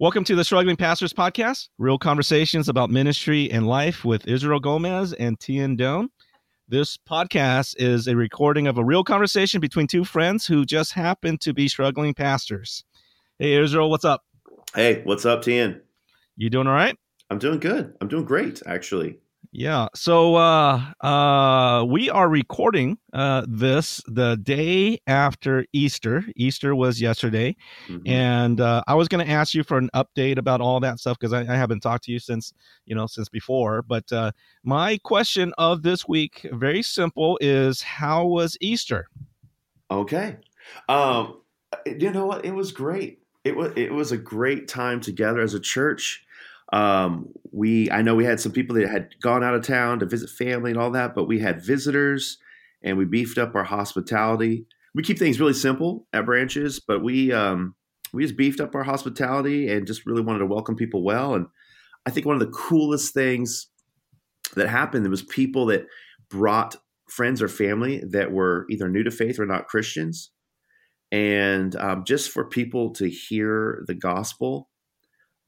Welcome to the Struggling Pastors Podcast, real conversations about ministry and life with Israel Gomez and Thien Doan. This podcast is a recording of a real conversation between two friends who just happen to be struggling pastors. Hey, Israel, what's up? Hey, what's up, Thien? You doing all right? I'm doing good. I'm doing great, actually. Yeah. So uh, uh, we are recording uh, this the day after Easter. Easter was yesterday, mm-hmm. and uh, I was going to ask you for an update about all that stuff because I, I, haven't talked to you since you know since before. But uh, my question of this week, very simple, is how was Easter? Okay. Um, you know what? It was great. It was it was a great time together as a church. Um, we I know we had some people that had gone out of town to visit family and all that, but we had visitors and we beefed up our hospitality. We keep things really simple at branches, but we um, we just beefed up our hospitality and just really wanted to welcome people well. And I think one of the coolest things that happened was people that brought friends or family that were either new to faith or not Christians, and um, just for people to hear the gospel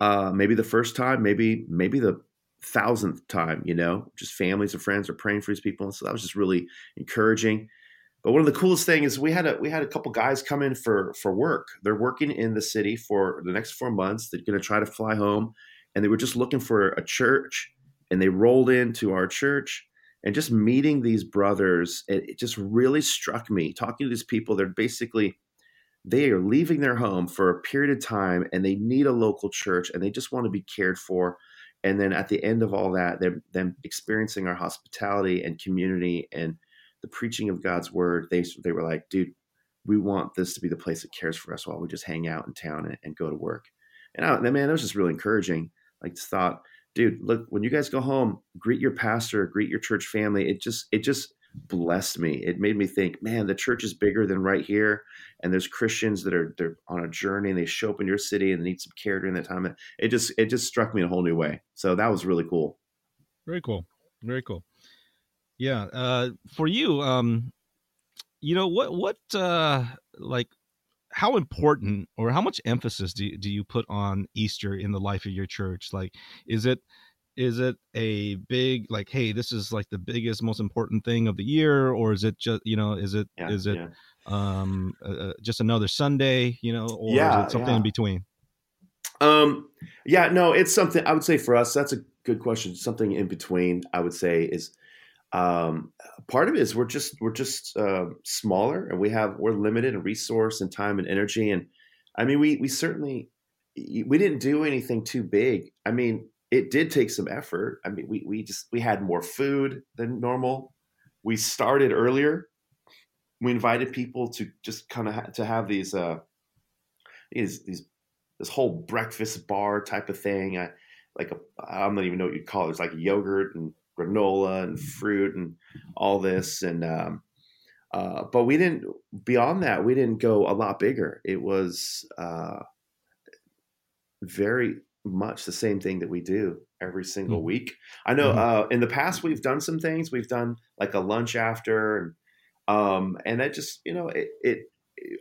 uh, maybe the first time, maybe maybe the thousandth time, you know, just families and friends are praying for these people. And so that was just really encouraging. But one of the coolest things is we had a we had a couple guys come in for for work. They're working in the city for the next four months. They're going to try to fly home, and they were just looking for a church. And they rolled into our church, and just meeting these brothers, it, it just really struck me. Talking to these people, they're basically they are leaving their home for a period of time and they need a local church and they just want to be cared for and then at the end of all that they're them experiencing our hospitality and community and the preaching of god's word they, they were like dude we want this to be the place that cares for us while we just hang out in town and, and go to work. And I, man that was just really encouraging. Like just thought dude look when you guys go home greet your pastor greet your church family. It just it just blessed me. It made me think, man, the church is bigger than right here, and there's Christians that are they're on a journey and they show up in your city and need some care during that time. It just it just struck me in a whole new way. So that was really cool. Very cool. Very cool. Yeah. Uh, for you, um, you know what what uh, like how important or how much emphasis do you, do you put on Easter in the life of your church? Like, is it is it a big like hey this is like the biggest most important thing of the year or is it just you know is it yeah, is it yeah. Um uh, uh, just another sunday you know or yeah, something in between um yeah no it's something i would say for us that's a good question something in between i would say is um part of it is we're just we're just uh, smaller and we have we're limited in resource and time and energy and i mean we we certainly we didn't do anything too big i mean it did take some effort. I mean, we we just we had more food than normal. We started earlier. We invited people to just kind of ha- to have these uh these these this whole breakfast bar type of thing. I like a I don't even know what you'd call it. It's like yogurt and granola and fruit and all this and um uh, but we didn't beyond that we didn't go a lot bigger it was uh, very much the same thing that we do every single mm-hmm. week. I know mm-hmm. uh, in the past we've done some things. We've done like a lunch after, and um, and that just you know it, it.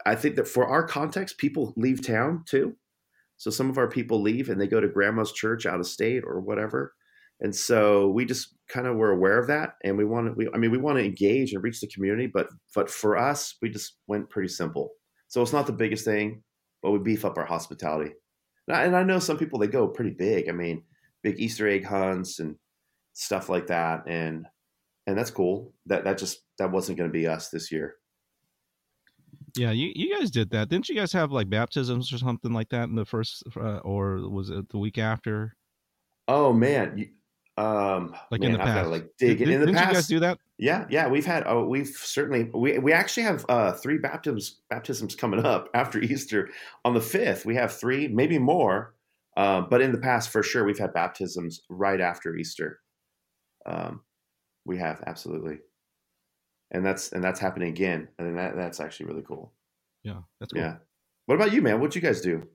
I think that for our context, people leave town too. So some of our people leave and they go to grandma's church out of state or whatever. And so we just kind of were aware of that, and we want to. We, I mean, we want to engage and reach the community, but but for us, we just went pretty simple. So it's not the biggest thing, but we beef up our hospitality and I know some people they go pretty big. I mean, big Easter egg hunts and stuff like that, and and that's cool. That that just that wasn't going to be us this year. Yeah, you, you guys did that, didn't you? Guys have like baptisms or something like that in the first, uh, or was it the week after? Oh man, you, um, like man, in the past, gotta, like dig did, in the didn't past. you guys do that? Yeah, yeah, we've had. Oh, we've certainly we we actually have uh, three baptisms baptisms coming up after Easter on the fifth. We have three, maybe more, uh, but in the past, for sure, we've had baptisms right after Easter. Um, we have absolutely, and that's and that's happening again, and that that's actually really cool. Yeah, that's cool. Yeah. What about you, man? What'd you guys do?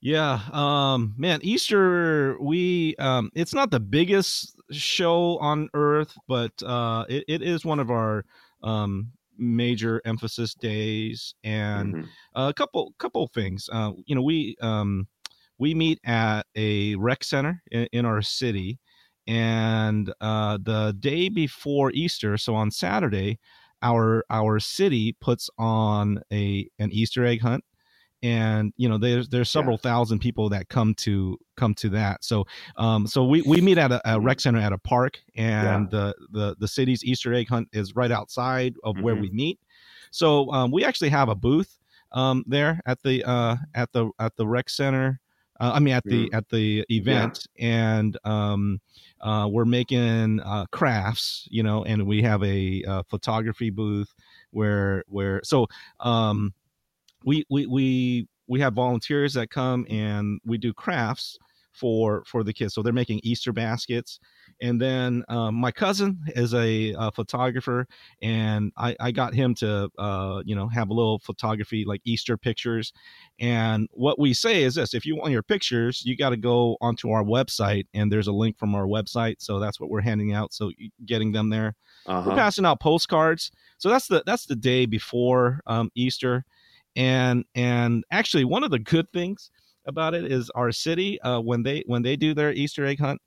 Yeah, um, man, Easter we um, it's not the biggest show on earth, but uh, it, it is one of our um, major emphasis days, and mm-hmm. a couple couple things. Uh, you know, we um, we meet at a rec center in, in our city, and uh, the day before Easter, so on Saturday, our our city puts on a an Easter egg hunt and you know there's there's several yeah. thousand people that come to come to that so um so we we meet at a, a rec center at a park and yeah. the the the city's easter egg hunt is right outside of mm-hmm. where we meet so um, we actually have a booth um there at the uh at the at the rec center uh, I mean, at the mm. at the event, yeah. and um, uh, we're making uh, crafts, you know, and we have a, a uh, photography booth where where so um, we we we we have volunteers that come and we do crafts for for the kids. So they're making easter baskets. And then um, my cousin is a, a, photographer and I, I got him to uh, you know have a little photography like easter pictures. And what we say is this if you want your pictures you got to go onto our website and there's a link from our website. So that's what we're handing out so getting them there. Uh-huh. we're passing out postcards. So that's the that's the day before um, easter. And and actually one of the good things about it is our city uh, when they when they do their easter egg hunt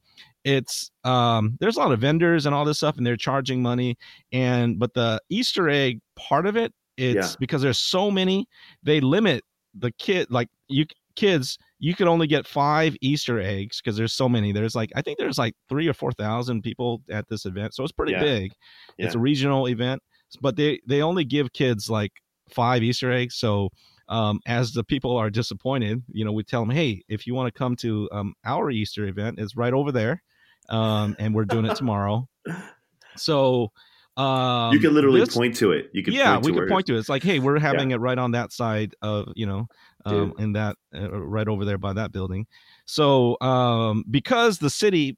it's um, there's a lot of vendors and all this stuff and they're charging money and but the easter egg part of it it's yeah. because there's so many they limit the kid like you kids you can only get five easter eggs because there's so many there's like i think there's like three or four thousand people at this event so it's pretty yeah. big yeah. it's a regional event but they they only give kids like five Easter eggs. So um, as the people are disappointed, you know, we tell them, hey, if you want to come to um, our Easter event, it's right over there, um, and we're doing it tomorrow. So um, you can literally this, point to it. You can yeah, we can point to it. It's like, hey, we're having yeah. it right on that side of you know, um, in that uh, right over there by that building. So um, because the city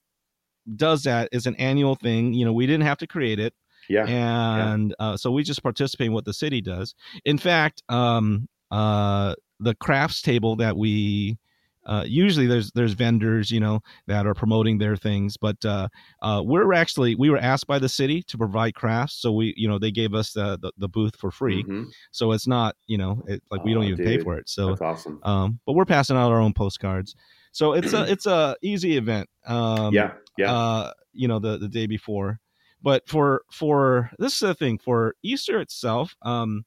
does that is an annual thing, you know, we didn't have to create it. Yeah. And yeah. Uh, so we just participate in what the city does. In fact, um, uh, the crafts table that we uh, usually there's there's vendors you know that are promoting their things but uh, uh, we're actually we were asked by the city to provide crafts so we you know they gave us the the, the booth for free. Mm-hmm. so it's not you know it, like we don't even dude. pay for it so that's awesome. um, but we're passing out our own postcards. So it's a it's a easy event um, yeah yeah. uh, you know the the day before. But for for this is the thing for Easter itself, um,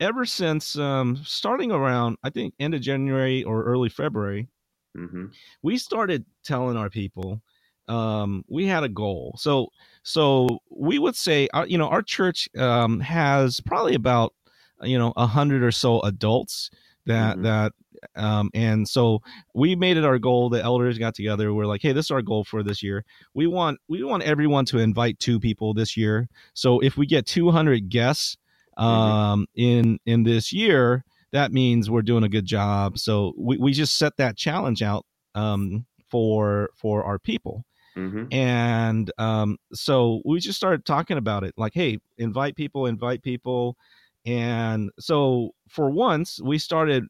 ever since um, starting around I think end of January or early February, mm-hmm. we started telling our people um, we had a goal. So so we would say uh, you know our church um, has probably about you know a hundred or so adults that mm-hmm. that um, and so we made it our goal. The elders got together. We're like, hey, this is our goal for this year. We want we want everyone to invite two people this year. So if we get 200 guests. Um, mm-hmm. in in this year, that means we're doing a good job. So we, we just set that challenge out um, for for our people. Mm-hmm. And um, so we just started talking about it like, hey, invite people, invite people. And so for once, we started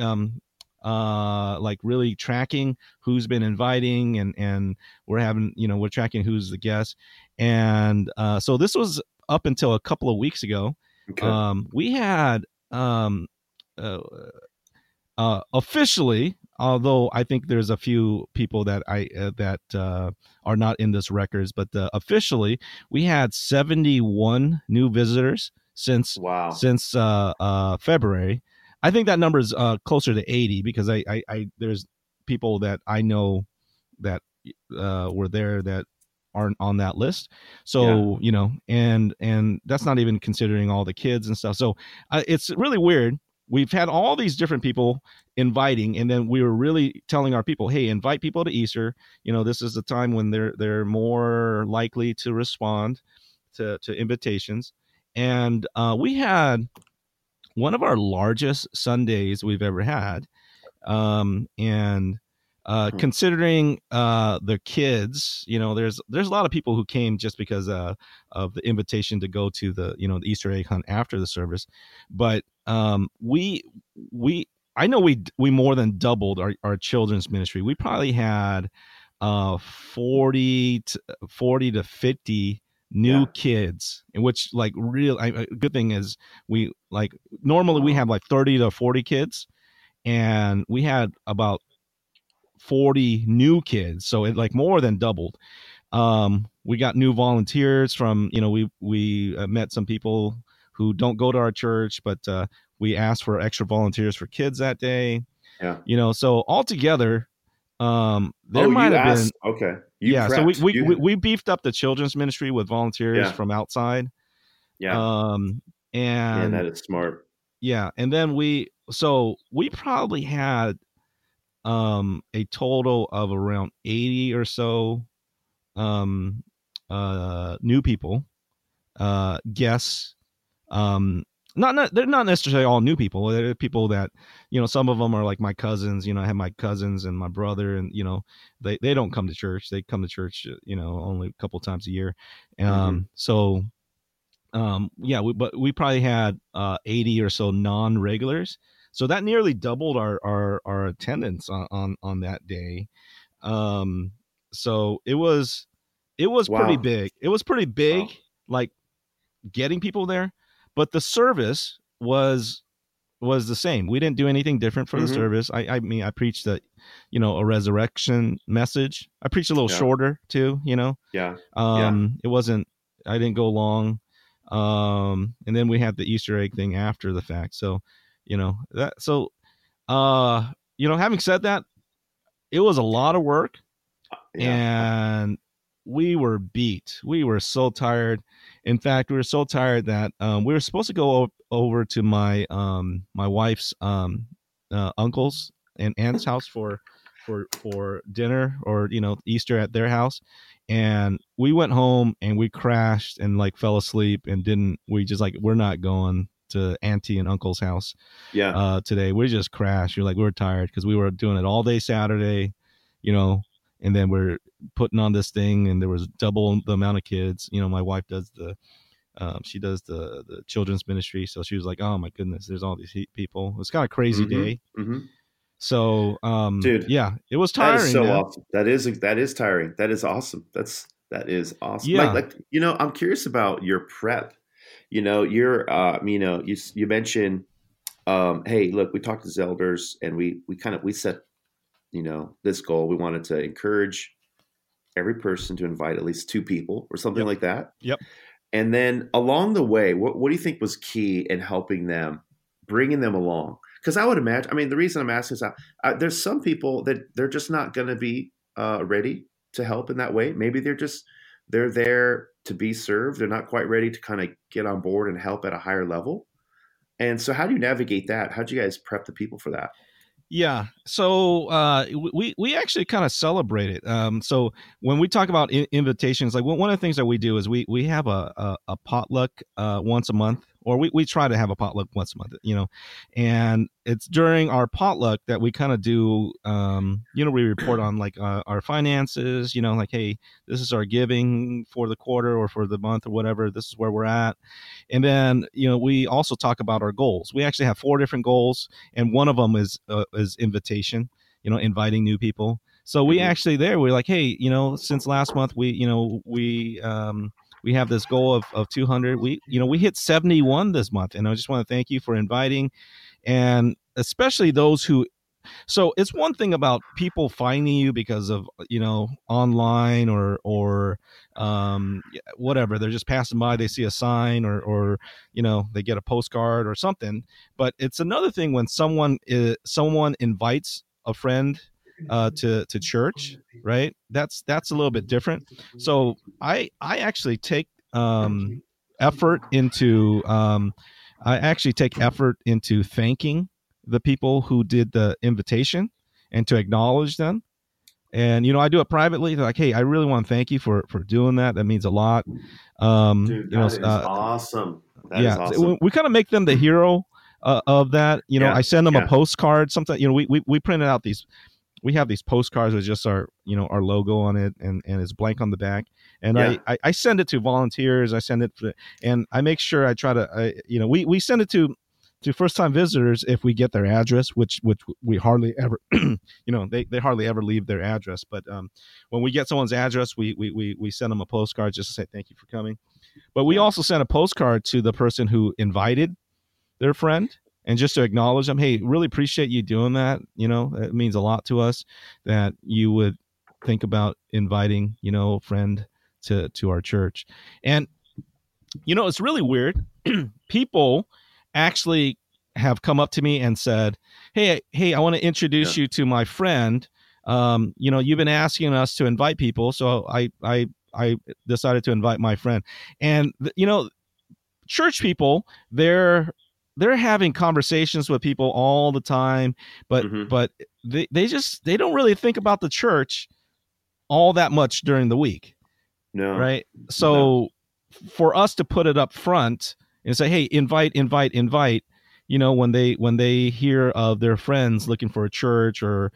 um, uh, like really tracking who's been inviting and and we're having you know we're tracking who's the guest and uh, so this was up until a couple of weeks ago okay. um, we had um, uh, uh, officially although i think there's a few people that i uh, that uh, are not in this records but uh, officially we had 71 new visitors since wow since uh, uh, february I think that number is uh, closer to 80 because I, I, I, there's people that I know that uh, were there that aren't on that list. So, yeah. you know, and and that's not even considering all the kids and stuff. So, uh, it's really weird. We've had all these different people inviting and then we were really telling our people, "Hey, invite people to Easter. You know, this is the time when they're they're more likely to respond to to invitations." And uh, we had one of our largest Sundays we've ever had. Um, and uh, hmm. considering uh, the kids, you know, there's there's a lot of people who came just because uh, of the invitation to go to the you know the Easter egg hunt after the service, but um, we we I know we we more than doubled our, our children's ministry. We probably had uh 40 to, 40 to 50 new yeah. kids in which like real I, a good thing is we like normally we have like 30 to 40 kids and we had about 40 new kids. So it like more than doubled. Um, we got new volunteers from, you know, we, we uh, met some people who don't go to our church, but uh, we asked for extra volunteers for kids that day. Yeah. You know, so altogether, um, there oh, might you have asked, been, okay. You yeah. So we, we, You- we, we beefed up the children's ministry with volunteers Yeah. from outside. yeah, Um, and yeah, and that is smart. yeah, and then we so we probably had um a total of around 80 or so um uh new people uh guests um not, not they're not necessarily all new people they're people that you know some of them are like my cousins you know i have my cousins and my brother and you know they they don't come to church they come to church you know only a couple times a year um so um yeah we, but we probably had uh 80 or so non-regulars so that nearly doubled our our, our attendance on, on on that day. Um so it was it was pretty big. It was pretty big Wow. like getting people there but the service was was the same. We didn't do anything different for Mhm. the service. I i mean i preached a you know a resurrection message. I preached a little Yeah. shorter too you know? Yeah, um it wasn't i didn't go long. Um and then we had the easter egg thing after the fact. So you know that so uh you know having said that it was a lot of work yeah. and we were beat we were so tired in fact we were so tired that um we were supposed to go o- over to my um my wife's um uh, uncle's and aunt's house for for for dinner or you know easter at their house and we went home and we crashed and like fell asleep and didn't we just like we're not going to auntie and uncle's house yeah. uh today we just crashed you're like we're tired because we were doing it all day saturday you know and then we're putting on this thing and there was double the amount of kids you know my wife does the um, she does the the children's ministry so she was like oh my goodness there's all these people it was kind of crazy Mhm. day hmm so um Dude, yeah it was tiring is so man. awesome. That is that is tiring. That is awesome. That's that is awesome. Yeah. Like you know, I'm curious about your prep. You know, you're uh, you know, you you mentioned, um, hey, look, we talked to the elders and we we kind of we set, you know, this goal. We wanted to encourage every person to invite at least two people or something Yep. like that. Yep. And then along the way, what what do you think was key in helping them, bringing them along? Because I would imagine. I mean, the reason I'm asking is, uh, there's some people that they're just not going to be uh, ready to help in that way. Maybe they're just they're there to be served. They're not quite ready to kind of get on board and help at a higher level. And so, how do you navigate that? How do you guys prep the people for that? Yeah. So uh, we we actually kind of celebrate it. Um, so when we talk about I- invitations, like one one of the things that we do is we we have a a, a potluck uh, once a month, or we, we try to have a potluck once a month. You know, and it's during our potluck that we kind of do. Um, you know, we report on like uh, our finances. You know, like hey, this is our giving for the quarter or for the month or whatever. This is where we're at, and then you know we also talk about our goals. We actually have four different goals and one of them is uh, is invitation you know inviting new people so we Mhm. actually there we're like hey you know since last month we you know we um we have this goal of, of 200 we you know we hit 71 this month and i just want to thank you for inviting and especially those who so it's one thing about people finding you because of you know online or or um whatever they're just passing by they see a sign or or you know they get a postcard or something but it's another thing when someone is, someone invites a friend uh to to church right? That's that's a little bit different. So i i actually take um effort into um i actually take effort into thanking the people who did the invitation and to acknowledge them. And you know i do it privately. Like hey i really want to thank you for for doing that. That means a lot. Um Dude, you know uh, awesome. That is yeah awesome. we, we kind of make them the hero uh, of that. You know Yeah, i send them yeah. a postcard. Sometimes you know we, we we printed out these we have these postcards with just our you know our logo on it and and it's blank on the back. And Yeah. I, I i send it to volunteers. I send it for, and i make sure i try to I, you know we we send it to to first time visitors if we get their address which which we hardly ever you know they, they hardly ever leave their address. But um when we get someone's address we we we, we send them a postcard just to say thank you for coming. But we also send a postcard to the person who invited their friend and just to acknowledge them. Hey, really appreciate you doing that. You know, it means a lot to us that you would think about inviting, you know, a friend to to our church. And you know, it's really weird. People actually have come up to me and said, "Hey, hey, I want to introduce yeah. you to my friend. Um, you know, you've been asking us to invite people, so I I I decided to invite my friend." And you know, church people, they're they're having conversations with people all the time, but mm-hmm. but they they just they don't really think about the church all that much during the week. No. Right? So no. for us to put it up front and say, "Hey, invite, invite, invite," you know when they when they hear of their friends looking for a church or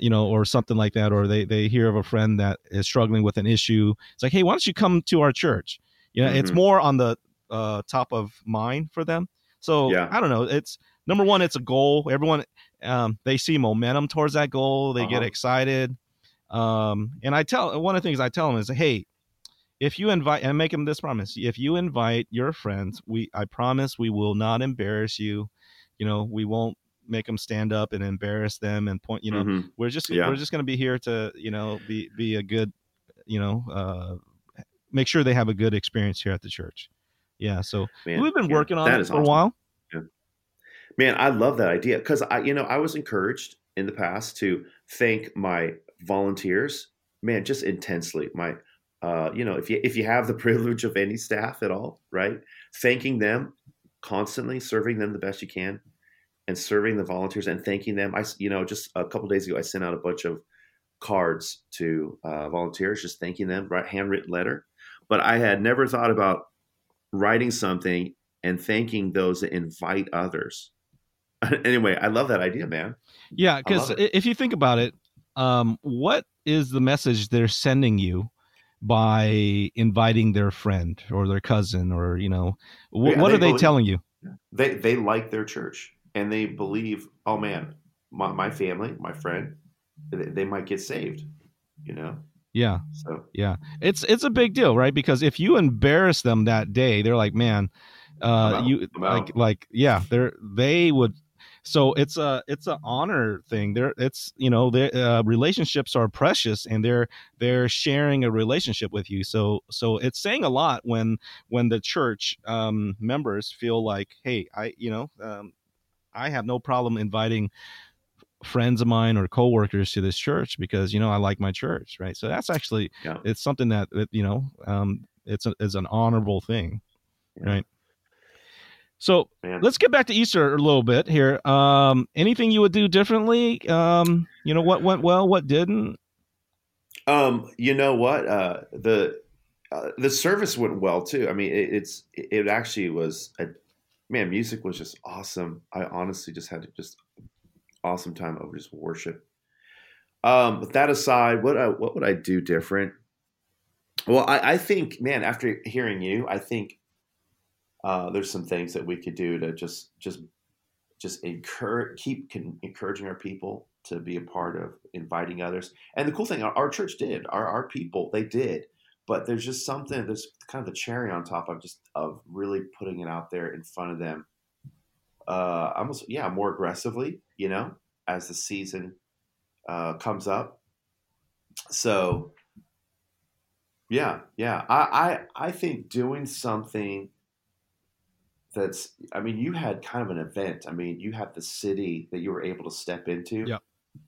you know or something like that or they they hear of a friend that is struggling with an issue it's like hey why don't you come to our church you know mm-hmm. it's more on the uh, top of mind for them so yeah. i don't know it's number one it's a goal everyone um, they see momentum towards that goal they uh-huh. get excited um, and i tell one of the things i tell them is hey if you invite and make them this promise if you invite your friends we i promise we will not embarrass you you know we won't make them stand up and embarrass them and point you know mm-hmm. we're just yeah. we're just going to be here to you know be be a good you know uh make sure they have a good experience here at the church yeah so man, we've been yeah, working on it for awesome. a while yeah. man i love that idea because i you know i was encouraged in the past to thank my volunteers man just intensely my uh, you know if you if you have the privilege of any staff at all right thanking them constantly serving them the best you can and serving the volunteers and thanking them. I, you know, just a couple days ago, I sent out a bunch of cards to uh, volunteers, just thanking them, right, handwritten letter. But I had never thought about writing something and thanking those that invite others. anyway, I love that idea, man. Yeah, because if you think about it, um, what is the message they're sending you by inviting their friend or their cousin or you know wh- yeah, what are they believe, telling you they they like their church and they believe oh man my, my family my friend they, they might get saved you know yeah. So yeah. It's it's a big deal right? Because if you embarrass them that day they're like man uh you like like yeah they're they would so it's a it's an honor thing. There it's you know their uh, relationships are precious and they're they're sharing a relationship with you. So so it's saying a lot when when the church um, members feel like hey i you know um, i have no problem inviting friends of mine or coworkers to this church because you know I like my church, right? So that's actually yeah. it's something that, you know um, it's a, it's an honorable thing, yeah. right? So Man. let's get back to Easter a little bit here. Um, anything you would do differently? Um, you know what went well, what didn't? Um, you know what? Uh, the uh, the service went well too. I mean, it, it's it actually was a man. Music was just awesome. I honestly just had to just awesome time over just worship. Um, but that aside, what I, what would I do different? Well, I, I think, man, after hearing you, I think uh, there's some things that we could do to just just just keep con- encouraging our people to be a part of inviting others and the cool thing our, our, church did our, our people they did but there's just something there's kind of the cherry on top of just of really putting it out there in front of them uh almost yeah more aggressively you know as the season uh comes up so yeah yeah i i, I think doing something that's I mean, you had kind of an event. I mean, you had the city that you were able to step into. Yeah.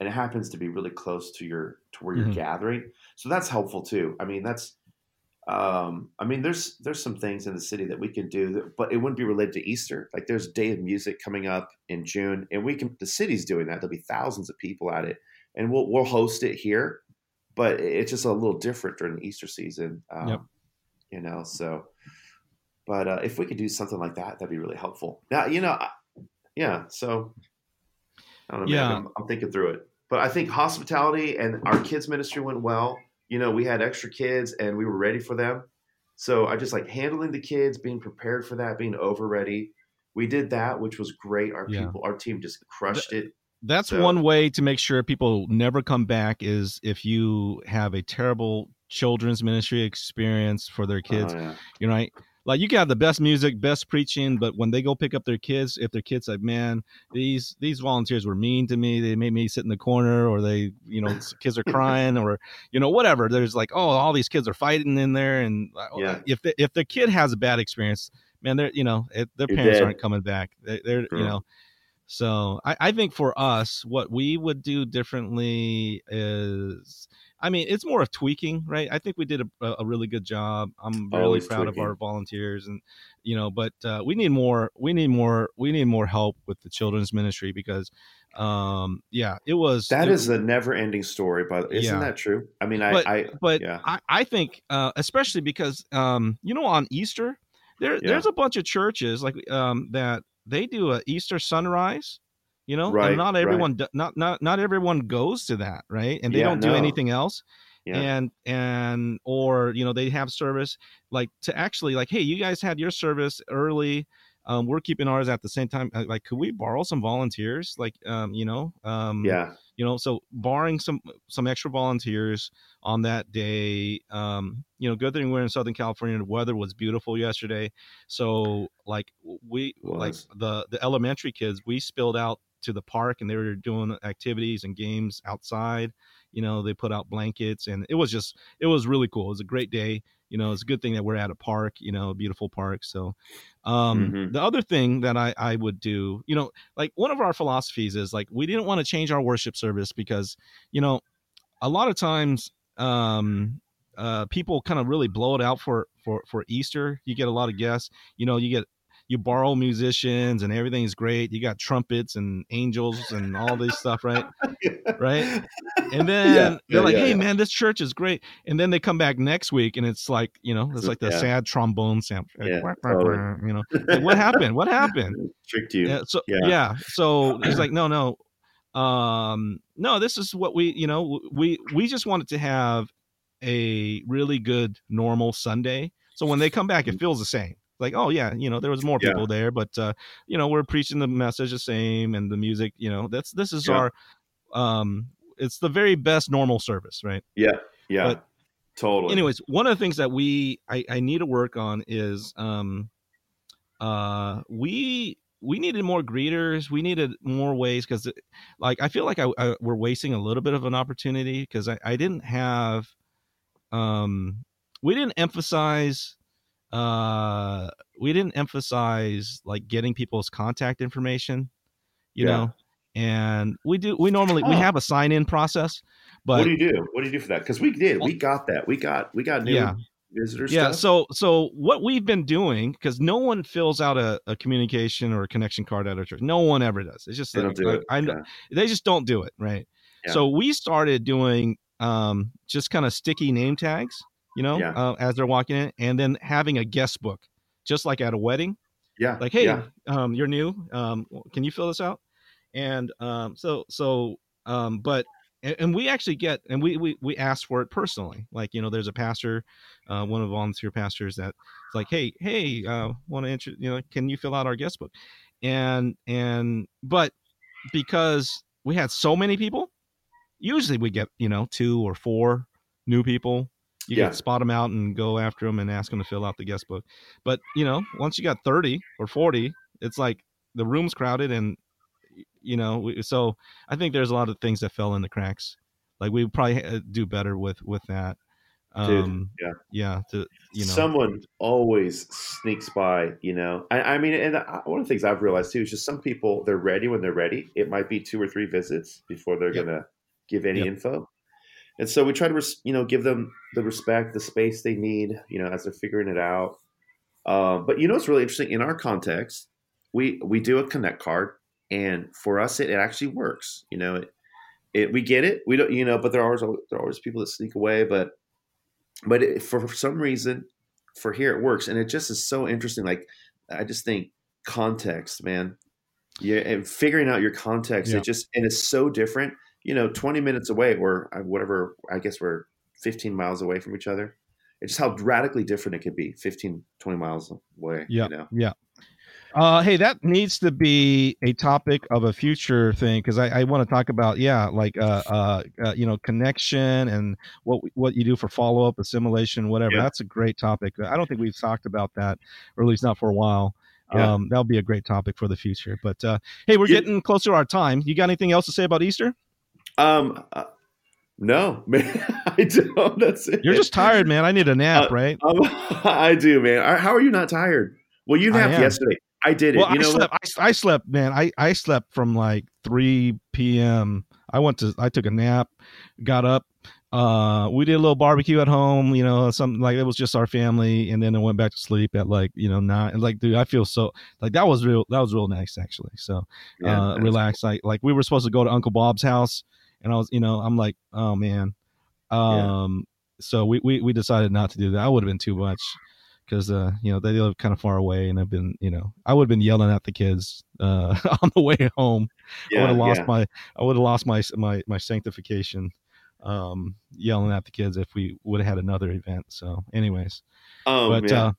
And it happens to be really close to your to where you're mm-hmm. gathering. So that's helpful too. I mean, that's um, I mean, there's there's some things in the city that we can do, that, but it wouldn't be related to Easter. Like there's Day of Music coming up in June, and we can the city's doing that. There'll be thousands of people at it, and we'll we'll host it here, but it's just a little different during the Easter season. Um, yep. You know, so but uh, if we could do something like that, that'd be really helpful. Now, you know, yeah. So I don't know. Yeah. I'm, I'm, thinking through it, but I think hospitality and our kids ministry went well. You know, we had extra kids and we were ready for them. So I just like handling the kids, being prepared for that, being over ready. We did that, which was great. Our yeah. people, our team just crushed it. That's so. one way to make sure people never come back is if you have a terrible children's ministry experience for their oh, kids. Oh, yeah. You know, like you can have the best music, best preaching, but when they go pick up their kids, if their kids like, man, these these volunteers were mean to me. They made me sit in the corner, or they, you know, kids are crying, or you know, whatever. There's like, oh, all these kids are fighting in there, and uh, Yeah. if the, if the kid has a bad experience, man, they're you know, it, their You're parents dead. aren't coming back. They, they're you know. So I, I think for us, what we would do differently is, I mean, it's more of tweaking, right? I think we did a, a really good job. I'm really Always proud of our volunteers, and you know, but uh, we need more. We need more. We need more help with the children's ministry because, um, yeah, it was That it- is the never-ending story, but isn't Yeah. that true? I mean, I, But- I but yeah. I, I think uh, especially because um, you know on Easter there Yeah. there's a bunch of churches like um, that they do a Easter sunrise, you know, Right, and not everyone do- not not not everyone goes to that, right? And they Yeah, don't do no. anything else. Yeah. And and or you know they have service like to actually like hey you guys had your service early um, we're keeping ours at the same time like could we borrow some volunteers like um, you know um, yeah. you know so barring some some extra volunteers on that day um you know good thing we're in southern california the weather was beautiful yesterday so like we like the the elementary kids we spilled out to the park and they were doing activities and games outside you know they put out blankets and it was just it was really cool it was a great day you know it's a good thing that we're at a park you know a beautiful park so um Mhm. the other thing that i i would do you know like one of our philosophies is like we didn't want to change our worship service because you know a lot of times um uh people kind of really blow it out for for for easter you get a lot of guests you know you get you borrow musicians and everything's great you got trumpets and angels and all this stuff right right and then Yeah, they're yeah, like yeah, hey yeah. man this church is great and then they come back next week and it's like you know it's like the Yeah. sad trombone sound Yeah, totally. you know like, what happened what happened Tricked you. yeah, so Yeah. yeah. so he's like no no um no this is what we you know we we just wanted to have a really good normal sunday so when they come back it feels the same like oh yeah you know there was more Mm-hmm. Yeah. people there but uh you know we're preaching the message the same and the music you know that's this is Yeah. our um it's the very best normal service right Yeah. Yeah. But- totally. anyways one of the things that we I, I need to work on is um uh we we needed more greeters we needed more ways because like i feel like I, I we're wasting a little bit of an opportunity because I, I didn't have um we didn't emphasize uh we didn't emphasize like getting people's contact information you Yeah. know and we do we normally we have a sign in process but what do you do? What do you do for that? Because we did. We got that. We got. We got new Yeah. visitors. yeah stuff. so so what we've been doing because no one fills out a, a communication or a connection card at our church no one ever does it's just they like, do like, it. I know Yeah. they just don't do it right so we started doing um just kind of sticky name tags you know Yeah. uh, as they're walking in and then having a guest book just like at a wedding Yeah. like hey Yeah. um you're new um can you fill this out and um so so um but and, and we actually get and we, we we ask for it personally like you know there's a pastor uh one of the volunteer pastors that it's like hey hey uh want to intro you know can you fill out our guest book and and but because we had so many people usually we get you know two or four new people you Yeah. can spot them out and go after them and ask them to fill out the guest book but you know once you got 30 or 40 it's like the room's crowded and you know we, so i think there's a lot of things that fell in the cracks like we probably uh, do better with with that Dude, um yeah. yeah to you know Someone always sneaks by, you know. I, I mean, and I, one of the things I've realized too is just some people they're ready when they're ready. It might be two or three visits before they're Yep. gonna give any Yep. info, and so we try to, res- you know, give them the respect, the space they need, you know, as they're figuring it out. Um, but you know, it's really interesting in our context, we we do a connect card, and for us, it, it actually works. You know, it, it we get it. We don't, you know, but there are always there are always people that sneak away, but but it, for, for some reason for here it works and it just is so interesting like i just think context man yeah and figuring out your context Yeah. it just and it's so different you know 20 minutes away or uh, whatever i guess we're 15 miles away from each other it's just how radically different it could be 15 20 miles away yeah you know yeah Uh, hey, that needs to be a topic of a future thing because I, I want to talk about yeah, like uh, uh, uh, you know, connection and what what you do for follow up, assimilation, whatever. Yeah. That's a great topic. I don't think we've talked about that, or at least not for a while. Yeah. Um, that'll be a great topic for the future. But uh, hey, we're Yeah. getting closer to our time. You got anything else to say about Easter? Um, uh, no, man, I don't. That's it. You're just tired, man. I need a nap, Uh, right? Um, I do, man. How are you not tired? Well, you napped yesterday. I did it. Well, you I know slept. I, I slept, man. I, I slept from like 3 p.m. I went to. I took a nap, got up. Uh, we did a little barbecue at home. You know, something like it was just our family, and then I went back to sleep at like you know nine. And like, dude, I feel so like that was real. That was real nice actually. So Yeah, uh, relax. Like like we were supposed to go to Uncle Bob's house, and I was you know I'm like oh man. Um. So we, we we decided not to do that. I would have been too much because uh you know they live kind of far away and I've been you know I would have been yelling at the kids uh on the way home. Yeah, I would have lost yeah. my I would have lost my my my sanctification um yelling at the kids if we would have had another event. So anyways, Um, but yeah. uh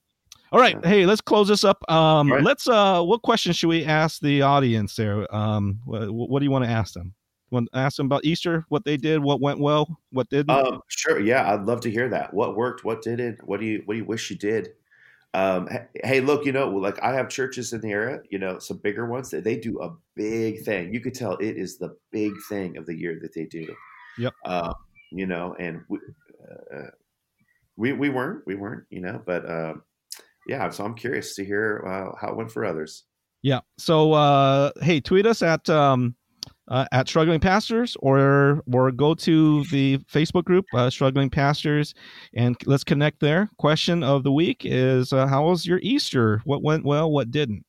all right, hey, let's close this up. Um right. let's uh what question should we ask the audience there? Um what, what do you want to ask them? Want to ask them about Easter, what they did, what went well, what didn't? Um, sure. Yeah, I'd love to hear that. What worked? What didn't? What do you What do you wish you did? Um, hey, look, you know, like I have churches in the area, you know, some bigger ones that they do a big thing. You could tell it is the big thing of the year that they do. Yep. Uh, you know, and we, uh, we we weren't, we weren't, you know, but um, yeah. So I'm curious to hear uh, how it went for others. Yeah. So uh hey, tweet us at um uh, at struggling pastors or or go to the Facebook group uh, struggling pastors and let's connect there. Question of the week is uh, how was your Easter? What went well, what didn't?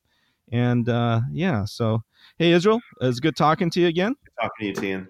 And uh yeah, so hey Israel, it's good talking to you again. Talking to you, Thien.